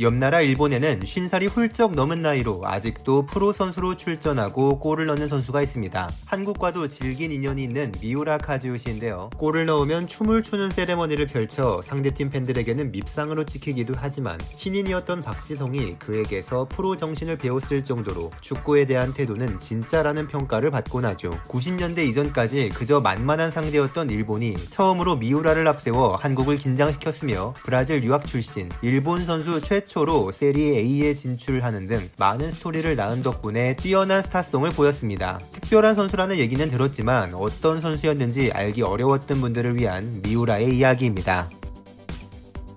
옆나라 일본에는 50살이 훌쩍 넘은 나이로 아직도 프로 선수로 출전하고 골을 넣는 선수가 있습니다. 한국과도 질긴 인연이 있는 미우라 카즈요시인데요. 골을 넣으면 춤을 추는 세레머니를 펼쳐 상대팀 팬들에게는 밉상으로 찍히기도 하지만 신인이었던 박지성이 그에게서 프로 정신을 배웠을 정도로 축구에 대한 태도는 진짜라는 평가를 받곤 하죠. 90년대 이전까지 그저 만만한 상대였던 일본이 처음으로 미우라를 앞세워 한국을 긴장시켰으며 브라질 유학 출신, 일본 선수 최초로 세리 A에 진출하는 등 많은 스토리를 낳은 덕분에 뛰어난 스타성을 보였습니다. 특별한 선수라는 얘기는 들었지만 어떤 선수였는지 알기 어려웠던 분들을 위한 미우라의 이야기입니다.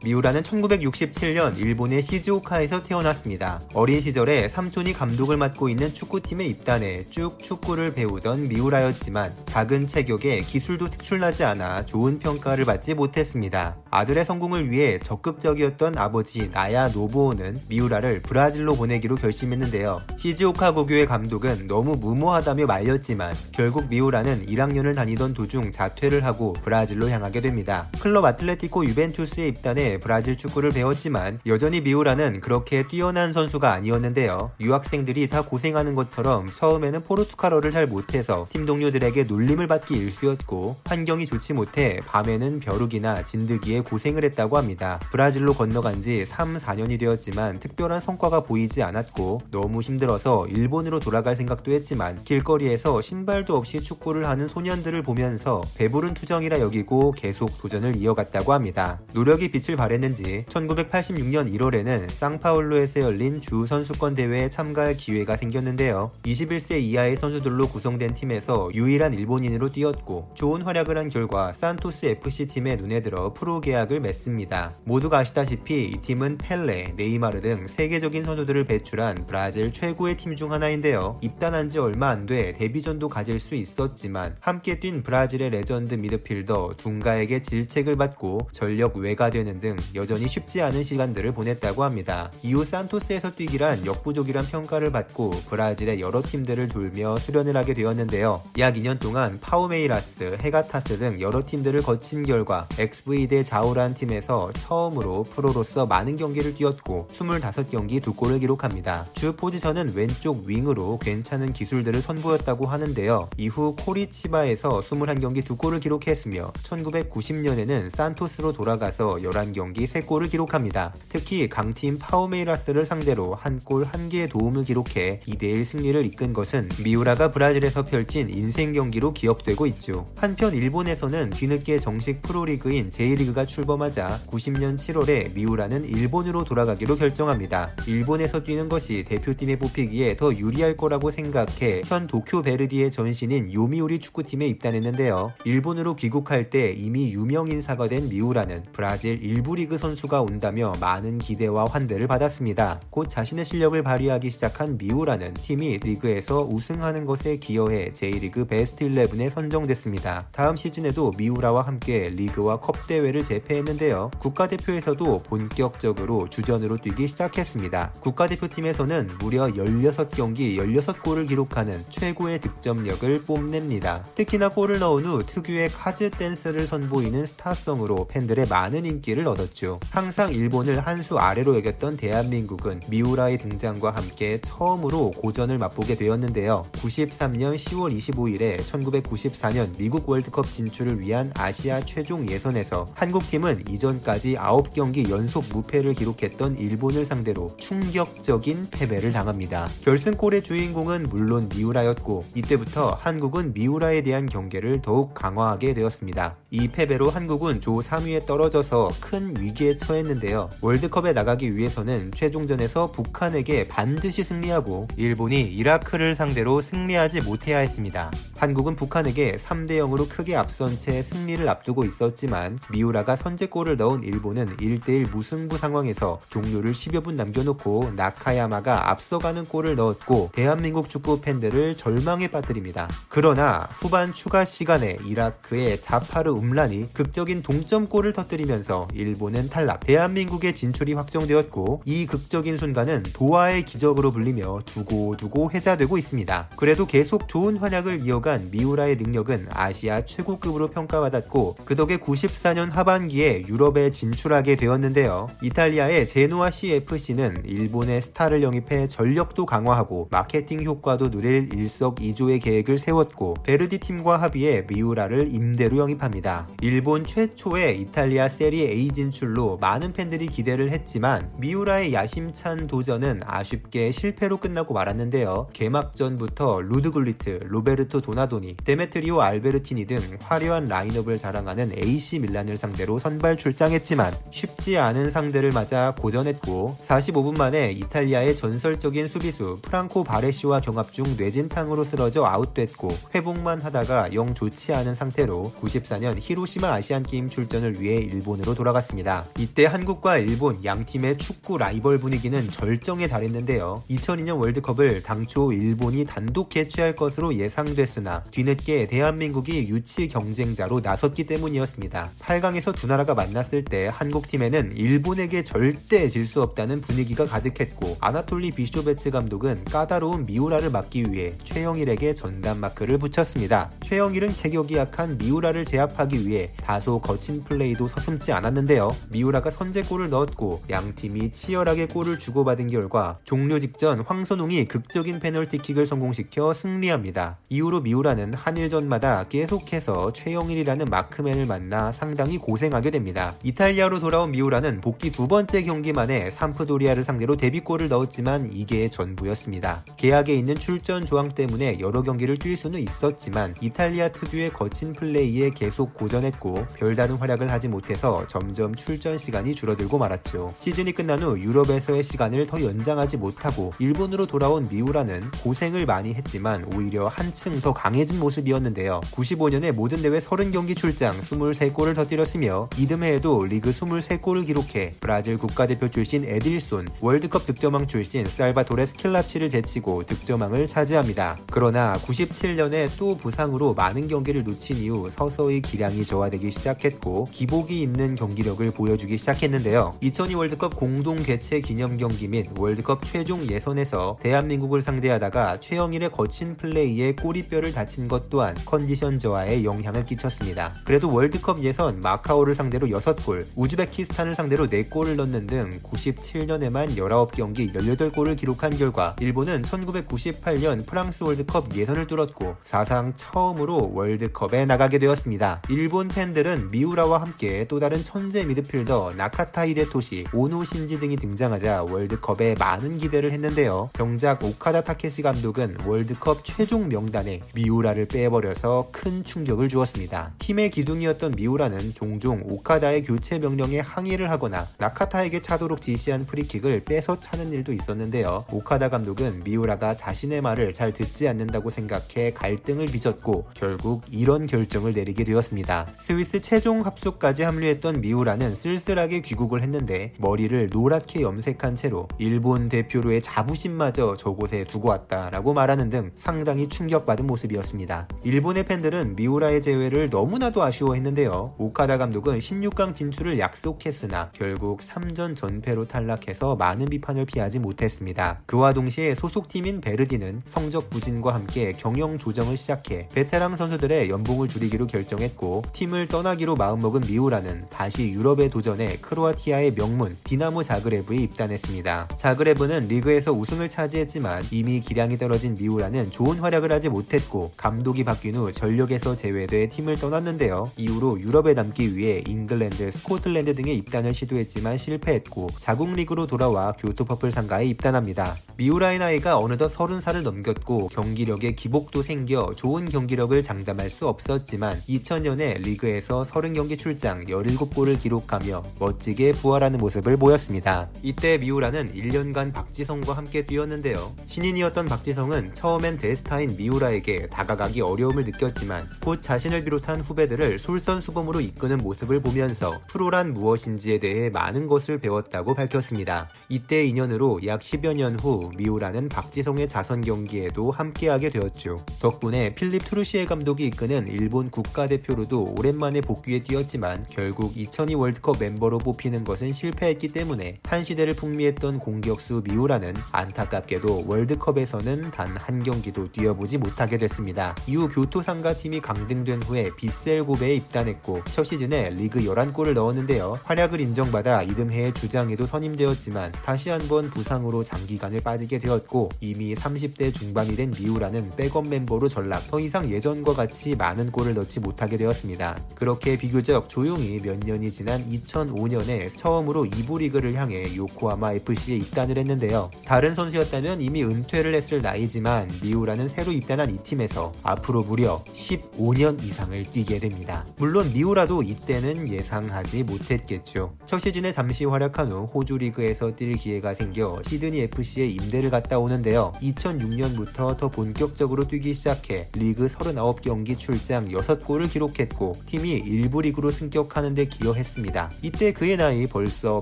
미우라는 1967년 일본의 시즈오카에서 태어났습니다. 어린 시절에 삼촌이 감독을 맡고 있는 축구팀에 입단해 쭉 축구를 배우던 미우라였지만 작은 체격에 기술도 특출나지 않아 좋은 평가를 받지 못했습니다. 아들의 성공을 위해 적극적이었던 아버지 나야 노부오는 미우라를 브라질로 보내기로 결심했는데요. 시즈오카 고교의 감독은 너무 무모하다며 말렸지만 결국 미우라는 1학년을 다니던 도중 자퇴를 하고 브라질로 향하게 됩니다. 클럽 아틀레티코 유벤투스에 입단해 브라질 축구를 배웠지만 여전히 미우라는 그렇게 뛰어난 선수가 아니었는데요. 유학생들이 다 고생하는 것처럼 처음에는 포르투갈어를 잘 못해서 팀 동료들에게 놀림을 받기 일쑤였고 환경이 좋지 못해 밤에는 벼룩이나 진드기에 고생을 했다고 합니다. 브라질로 건너간 지 3, 4년이 되었지만 특별한 성과가 보이지 않았고 너무 힘들어서 일본으로 돌아갈 생각도 했지만 길거리에서 신발도 없이 축구를 하는 소년들을 보면서 배부른 투정이라 여기고 계속 도전을 이어갔다고 합니다. 노력이 빛을 발했는지 1986년 1월에는 쌍파울루에서 열린 주 선수권 대회에 참가할 기회가 생겼는데요. 21세 이하의 선수들로 구성된 팀에서 유일한 일본인으로 뛰었고 좋은 활약을 한 결과 산토스 FC 팀의 눈에 들어 프로 계약을 맺습니다. 모두가 아시다시피 이 팀은 펠레, 네이마르 등 세계적인 선수들을 배출한 브라질 최고의 팀 중 하나인데요. 입단한 지 얼마 안 돼 데뷔전도 가질 수 있었지만 함께 뛴 브라질의 레전드 미드필더 둥가에게 질책을 받고 전력 외가 되는 등 여전히 쉽지 않은 시간들을 보냈다고 합니다. 이후 산토스에서 뛰기란 역부족이란 평가를 받고 브라질의 여러 팀들을 돌며 수련을 하게 되었는데요. 약 2년 동안 파우메이라스, 헤가타스 등 여러 팀들을 거친 결과 XV 데 자우란 팀에서 처음으로 프로로서 많은 경기를 뛰었고 25경기 두 골을 기록합니다. 주 포지션은 왼쪽 윙으로 괜찮은 기술들을 선보였다고 하는데요. 이후 코리치바에서 21경기 두 골을 기록했으며 1990년에는 산토스로 돌아가서 11경기 3골을 기록합니다. 특히 강팀 파우메이라스를 상대로 한 골 한개의 도움을 기록해 2대1 승리를 이끈 것은 미우라가 브라질에서 펼친 인생 경기로 기억되고 있죠. 한편 일본에서는 뒤늦게 정식 프로리그인 J리그가 출범하자 90년 7월에 미우라는 일본으로 돌아가기로 결정합니다. 일본에서 뛰는 것이 대표팀에 뽑히기에 더 유리할 거라고 생각해 현 도쿄 베르디의 전신인 요미우리 축구팀에 입단했는데요. 일본으로 귀국할 때 이미 유명 인사가 된 미우라는 브라질 1부 리그 선수가 온다며 많은 기대와 환대를 받았습니다. 곧 자신의 실력을 발휘하기 시작한 미우라는 팀이 리그에서 우승하는 것에 기여해 J리그 베스트 11에 선정됐습니다. 다음 시즌에도 미우라와 함께 리그와 컵 대회를 재패했는데요. 국가대표에서도 본격적으로 주전으로 뛰기 시작했습니다. 국가대표팀에서는 무려 16경기 16골을 기록하는 최고의 득점력을 뽐냅니다. 특히나 골을 넣은 후 특유의 카즈 댄스를 선보이는 스타성으로 팬들의 많은 인기를 얻었 죠. 항상 일본을 한 수 아래로 여겼던 대한민국은 미우라의 등장과 함께 처음으로 고전을 맛보게 되었는데요. 93년 10월 25일에 1994년 미국 월드컵 진출을 위한 아시아 최종 예선에서 한국팀은 이전까지 9경기 연속 무패를 기록했던 일본을 상대로 충격적인 패배를 당합니다. 결승골의 주인공은 물론 미우라였고 이때부터 한국은 미우라에 대한 경계를 더욱 강화하게 되었습니다. 이 패배로 한국은 조 3위에 떨어져서 큰 위기에 처했는데요. 월드컵에 나가기 위해서는 최종전에서 북한에게 반드시 승리하고 일본이 이라크를 상대로 승리하지 못해야 했습니다. 한국은 북한에게 3대 0으로 크게 앞선 채 승리를 앞두고 있었지만 미우라가 선제골을 넣은 일본은 1대1 무승부 상황에서 종료를 10여 분 남겨놓고 나카야마가 앞서가는 골을 넣었고 대한민국 축구 팬들을 절망에 빠뜨립니다. 그러나 후반 추가 시간에 이라크의 자파르 움란이 극적인 동점골을 터뜨리면서 일 본은 탈락, 대한민국의 진출이 확정되었고 이 극적인 순간은 도하의 기적으로 불리며 두고두고 회자되고 있습니다. 그래도 계속 좋은 활약을 이어간 미우라의 능력은 아시아 최고급으로 평가받았고 그 덕에 94년 하반기에 유럽에 진출하게 되었는데요. 이탈리아의 제노아 CFC는 일본의 스타를 영입해 전력도 강화하고 마케팅 효과도 누릴 일석이조의 계획을 세웠고 베르디 팀과 합의해 미우라를 임대로 영입합니다. 일본 최초의 이탈리아 세리 A 진출로 많은 팬들이 기대를 했지만 미우라의 야심찬 도전은 아쉽게 실패로 끝나고 말았는데요. 개막전부터 루드 굴리트, 로베르토 도나도니, 데메트리오 알베르티니 등 화려한 라인업을 자랑하는 AC 밀란을 상대로 선발 출장했지만 쉽지 않은 상대를 맞아 고전했고 45분 만에 이탈리아의 전설적인 수비수 프랑코 바레시와 경합 중 뇌진탕으로 쓰러져 아웃됐고 회복만 하다가 영 좋지 않은 상태로 94년 히로시마 아시안게임 출전을 위해 일본으로 돌아갔습니다. 이때 한국과 일본 양 팀의 축구 라이벌 분위기는 절정에 달했는데요. 2002년 월드컵을 당초 일본이 단독 개최할 것으로 예상됐으나 뒤늦게 대한민국이 유치 경쟁자로 나섰기 때문이었습니다. 8강에서 두 나라가 만났을 때 한국 팀에는 일본에게 절대 질 수 없다는 분위기가 가득했고 아나톨리 비쇼베츠 감독은 까다로운 미우라를 막기 위해 최영일에게 전담 마크를 붙였습니다. 최영일은 체격이 약한 미우라를 제압하기 위해 다소 거친 플레이도 서슴지 않았는데요. 미우라가 선제골을 넣었고 양 팀이 치열하게 골을 주고받은 결과 종료 직전 황선웅이 극적인 페널티킥을 성공시켜 승리합니다. 이후로 미우라는 한일전마다 계속해서 최영일이라는 마크맨을 만나 상당히 고생하게 됩니다. 이탈리아로 돌아온 미우라는 복귀 두 번째 경기 만에 삼프도리아를 상대로 데뷔골을 넣었지만 이게 전부였습니다. 계약에 있는 출전 조항 때문에 여러 경기를 뛸 수는 있었지만 이탈리아 특유의 거친 플레이에 계속 고전했고 별다른 활약을 하지 못해서 점점 출전 시간이 줄어들고 말았죠. 시즌이 끝난 후 유럽에서의 시간을 더 연장하지 못하고 일본으로 돌아온 미우라는 고생을 많이 했지만 오히려 한층 더 강해진 모습이었는데요. 95년에 모든 대회 30경기 출장 23골을 터뜨렸으며 이듬해에도 리그 23골을 기록해 브라질 국가대표 출신 에딜손, 월드컵 득점왕 출신 살바토레 스킬라치를 제치고 득점왕을 차지합니다. 그러나 97년에 또 부상으로 많은 경기를 놓친 이후 서서히 기량이 저하되기 시작했고 기복이 있는 경기력을 보여주기 시작했는데요. 2002 월드컵 공동 개최 기념 경기 및 월드컵 최종 예선에서 대한민국을 상대하다가 최영일의 거친 플레이에 꼬리뼈를 다친 것 또한 컨디션 저하에 영향을 끼쳤습니다. 그래도 월드컵 예선 마카오를 상대로 6골, 우즈베키스탄을 상대로 4골을 넣는 등 97년에만 19경기 18골을 기록한 결과 일본은 1998년 프랑스 월드컵 예선을 뚫었고 사상 처음으로 월드컵에 나가게 되었습니다. 일본 팬들은 미우라와 함께 또 다른 천재 미드필더 나카타 히데토시, 오노 신지 등이 등장하자 월드컵에 많은 기대를 했는데요. 정작 오카다 타케시 감독은 월드컵 최종 명단에 미우라를 빼버려서 큰 충격을 주었습니다. 팀의 기둥이었던 미우라는 종종 오카다의 교체 명령에 항의를 하거나 나카타에게 차도록 지시한 프리킥을 뺏어 차는 일도 있었는데요. 오카다 감독은 미우라가 자신의 말을 잘 듣지 않는다고 생각해 갈등을 빚었고 결국 이런 결정을 내리게 되었습니다. 스위스 최종 합숙까지 합류했던 미우라는 쓸쓸하게 귀국을 했는데 머리를 노랗게 염색한 채로 일본 대표로의 자부심마저 저곳에 두고 왔다라고 말하는 등 상당히 충격받은 모습이었습니다. 일본의 팬들은 미우라의 제외를 너무나도 아쉬워했는데요. 오카다 감독은 16강 진출을 약속했으나 결국 3전 전패로 탈락해서 많은 비판을 피하지 못했습니다. 그와 동시에 소속팀인 베르디는 성적 부진과 함께 경영 조정을 시작해 베테랑 선수들의 연봉을 줄이기로 결정했고 팀을 떠나기로 마음먹은 미우라는 다시 유럽에 도전해 크로아티아의 명문 디나모 자그레브에 입단했습니다. 자그레브는 리그에서 우승을 차지했지만 이미 기량이 떨어진 미우라는 좋은 활약을 하지 못했고 감독이 바뀐 후 전력에서 제외돼 팀을 떠났는데요. 이후로 유럽에 남기 위해 잉글랜드, 스코틀랜드 등에 입단을 시도했지만 실패했고 자국 리그로 돌아와 교토 퍼플 상가에 입단합니다. 미우라의 나이가 어느덧 30살을 넘겼고 경기력에 기복도 생겨 좋은 경기력을 장담할 수 없었지만 2000년에 리그에서 30경기 출장 17골을 기록하며 멋지게 부활하는 모습을 보였습니다. 이때 미우라는 1년간 박지성과 함께 뛰었는데요. 신인이었던 박지성은 처음엔 대스타인 미우라에게 다가가기 어려움을 느꼈지만 곧 자신을 비롯한 후배들을 솔선수범으로 이끄는 모습을 보면서 프로란 무엇인지에 대해 많은 것을 배웠다고 밝혔습니다. 이때 인연으로 약 10여 년 후 미우라는 박지성의 자선 경기에도 함께하게 되었죠. 덕분에 필립 트루시에 감독이 이끄는 일본 국가대표로도 오랜만에 복귀해 뛰었지만 결국 2002 월드컵 멤버로 뽑히는 것은 실패했기 때문에 한 시대를 풍미했던 공격수 미우라는 안타깝게도 월드컵에서는 단 한 경기도 뛰어보지 못하게 됐습니다. 이후 교토 상가 팀이 강등된 후에 비셀 고베에 입단했고 첫 시즌에 리그 11골을 넣었는데요. 활약을 인정받아 이듬해의 주장에도 선임되었지만 다시 한번 부상으로 장기간을 빠지게 되었고 이미 30대 중반이 된 미우라는 백업 멤버로 전락 더 이상 예 전과 같이 많은 골을 넣지 못하게 되었습니다. 그렇게 비교적 조용히 몇 년이 지난 2005년에 처음으로 2부 리그를 향해 요코하마 FC에 입단을 했는데요. 다른 선수였다면 이미 은퇴를 했을 나이지만 미우라는 새로 입단한 이 팀에서 앞으로 무려 15년 이상을 뛰게 됩니다. 물론 미우라도 이때는 예상하지 못했겠죠. 첫 시즌에 잠시 활약한 후 호주 리그에서 뛸 기회가 생겨 시드니 FC에 임대를 갔다 오는데요. 2006년부터 더 본격적으로 뛰기 시작해 리그 39경기 출장 6골을 기록했고 팀이 1부 리그로 승격하는 데 기여했습니다. 이때 그의 나이 벌써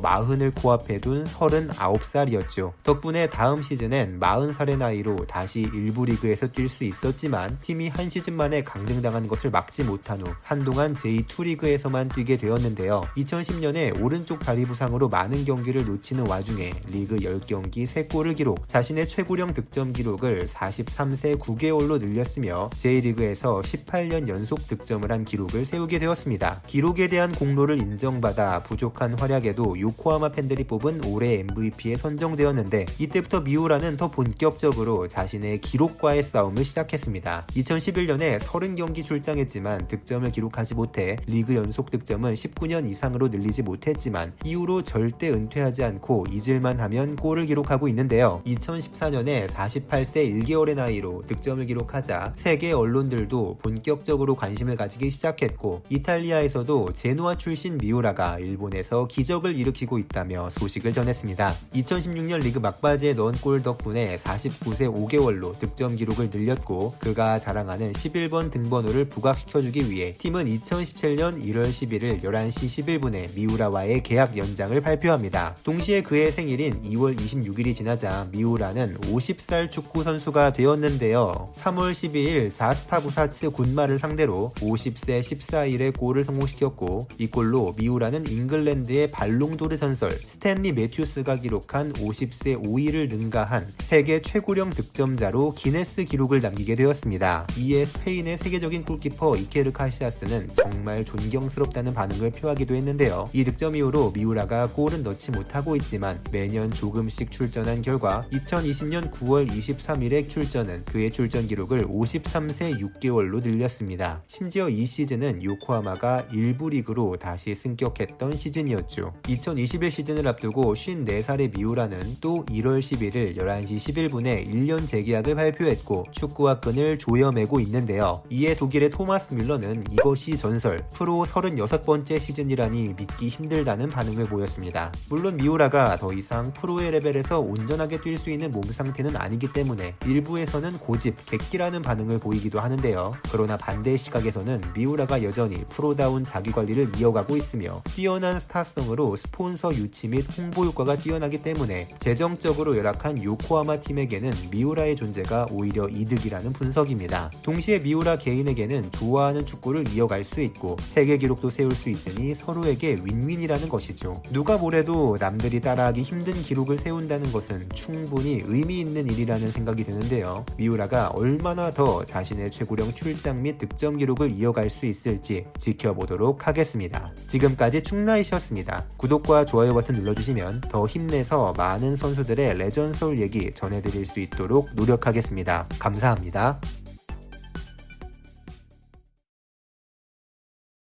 40을 코앞에 둔 39살이었죠. 덕분에 다음 시즌엔 40살의 나이로 다시 1부 리그에서 뛸 수 있었지만 팀이 한 시즌 만에 강등당한 것을 막지 못한 후 한동안 제2 리그에서만 뛰게 되었는데요. 2010년에 오른쪽 다리 부상으로 많은 경기를 놓치는 와중에 리그 10경기 3골을 기록, 자신의 최고령 득점 기록을 43세 9개월로 늘렸으며 J리그 에서 18년 연속 득점을 한 기록을 세우게 되었습니다. 기록에 대한 공로를 인정받아 부족한 활약에도 요코하마 팬들이 뽑은 올해 MVP에 선정되었는데 이때부터 미우라는 더 본격적으로 자신의 기록과의 싸움을 시작했습니다. 2011년에 30경기 출장했지만 득점을 기록하지 못해 리그 연속 득점은 19년 이상으로 늘리지 못했지만 이후로 절대 은퇴하지 않고 잊을만 하면 골을 기록하고 있는데요. 2014년에 48세 1개월의 나이로 득점을 기록하자 세계 언론 들도 본격적으로 관심을 가지기 시작했고 이탈리아에서도 제노아 출신 미우라가 일본에서 기적을 일으키고 있다며 소식을 전했습니다. 2016년 리그 막바지에 넣은 골 덕분에 49세 5개월로 득점 기록을 늘렸고 그가 자랑하는 11번 등번호를 부각시켜주기 위해 팀은 2017년 1월 11일 11시 11분에 미우라와의 계약 연장을 발표합니다. 동시에 그의 생일인 2월 26일이 지나자 미우라는 50살 축구 선수가 되었는데요. 3월 12일 자스파쿠사츠 군마를 상대로 50세 14일에 골을 성공시켰고 이 골로 미우라는 잉글랜드의 발롱도르 전설 스탠리 매튜스가 기록한 50세 5일을 능가한 세계 최고령 득점자로 기네스 기록을 남기게 되었습니다. 이에 스페인의 세계적인 골키퍼 이케르 카시아스는 정말 존경스럽다는 반응을 표하기도 했는데요. 이 득점 이후로 미우라가 골은 넣지 못하고 있지만 매년 조금씩 출전한 결과 2020년 9월 23일에 출전은 그의 출전 기록을 53세 6개월로 늘렸습니다. 심지어 이 시즌은 요코하마가 1부 리그로 다시 승격했던 시즌이었죠. 2021 시즌을 앞두고 54살의 미우라는 또 1월 11일 11시 11분에 1년 재계약을 발표했고 축구화 끈을 조여매고 있는데요. 이에 독일의 토마스 뮬러는 이것이 전설, 프로 36번째 시즌이라니 믿기 힘들다는 반응을 보였습니다. 물론 미우라가 더 이상 프로의 레벨에서 온전하게 뛸 수 있는 몸 상태는 아니기 때문에 일부에서는 고집, 객기라는 반응을 보이기도 하는데요. 그러나 반대 시각에서는 미우라가 여전히 프로다운 자기 관리를 이어가고 있으며 뛰어난 스타성으로 스폰서 유치 및 홍보 효과가 뛰어나기 때문에 재정적으로 열악한 요코하마 팀에게는 미우라의 존재가 오히려 이득이라는 분석입니다. 동시에 미우라 개인에게는 좋아하는 축구를 이어갈 수 있고 세계 기록도 세울 수 있으니 서로에게 윈윈이라는 것이죠. 누가 뭐래도 남들이 따라하기 힘든 기록을 세운다는 것은 충분히 의미 있는 일이라는 생각이 드는데요. 미우라가 얼마나 더 자신의 최고령 출장 및 득점 기록을 이어갈 수 있을지 지켜보도록 하겠습니다. 지금까지 충나이셨습니다. 구독과 좋아요 버튼 눌러주시면 더 힘내서 많은 선수들의 레전솔 얘기 전해드릴 수 있도록 노력하겠습니다. 감사합니다.